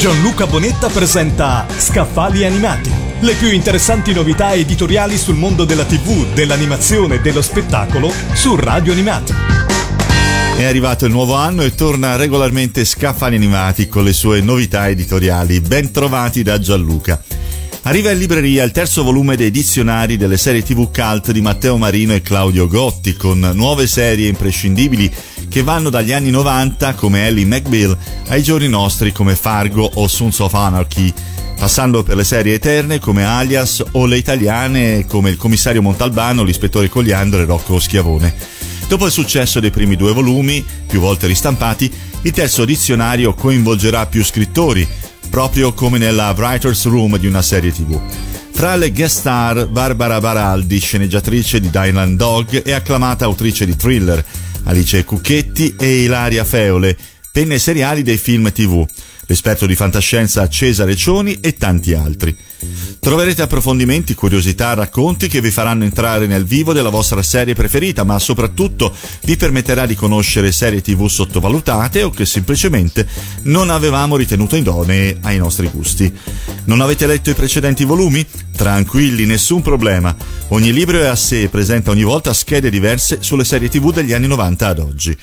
Gianluca Bonetta presenta Scaffali Animati. Le più interessanti novità editoriali sul mondo della TV, dell'animazione e dello spettacolo su Radio Animati. È arrivato il nuovo anno e torna regolarmente Scaffali Animati con le sue novità editoriali. Ben trovati da Gianluca. Arriva in libreria il terzo volume dei dizionari delle serie TV cult di Matteo Marino e Claudio Gotti, con nuove serie imprescindibili che vanno dagli anni 90 come Ellie McBeal ai giorni nostri come Fargo o Sons of Anarchy, passando per le serie eterne come Alias o le italiane come il commissario Montalbano, l'ispettore Cogliandro e Rocco Schiavone. Dopo il successo dei primi due volumi, più volte ristampati, il terzo dizionario coinvolgerà più scrittori, proprio come nella Writer's Room di una serie tv. Tra le guest star Barbara Baraldi, sceneggiatrice di Dylan Dog e acclamata autrice di thriller, Alice Cucchetti e Ilaria Feole, penne seriali dei film tv, l'esperto di fantascienza Cesare Cioni e tanti altri. Troverete approfondimenti, curiosità, racconti che vi faranno entrare nel vivo della vostra serie preferita, ma soprattutto vi permetterà di conoscere serie tv sottovalutate o che semplicemente non avevamo ritenuto idonee ai nostri gusti. Non avete letto i precedenti volumi? Tranquilli, nessun problema. Ogni libro è a sé e presenta ogni volta schede diverse sulle serie tv degli anni 90 ad oggi.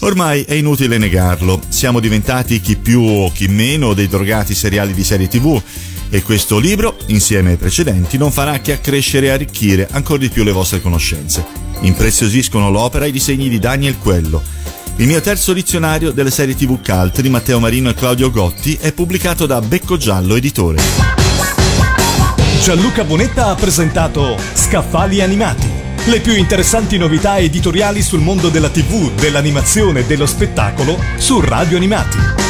Ormai è inutile negarlo, siamo diventati chi più o chi meno dei drogati seriali di serie tv e questo libro, insieme ai precedenti, non farà che accrescere e arricchire ancora di più le vostre conoscenze. Impreziosiscono l'opera i disegni di Daniel Quello. Il mio terzo dizionario delle serie tv cult di Matteo Marino e Claudio Gotti è pubblicato da Becco Giallo Editore. Gianluca Bonetta ha presentato Scaffali Animati. Le più interessanti novità editoriali sul mondo della TV, dell'animazione e dello spettacolo su Radio Animati.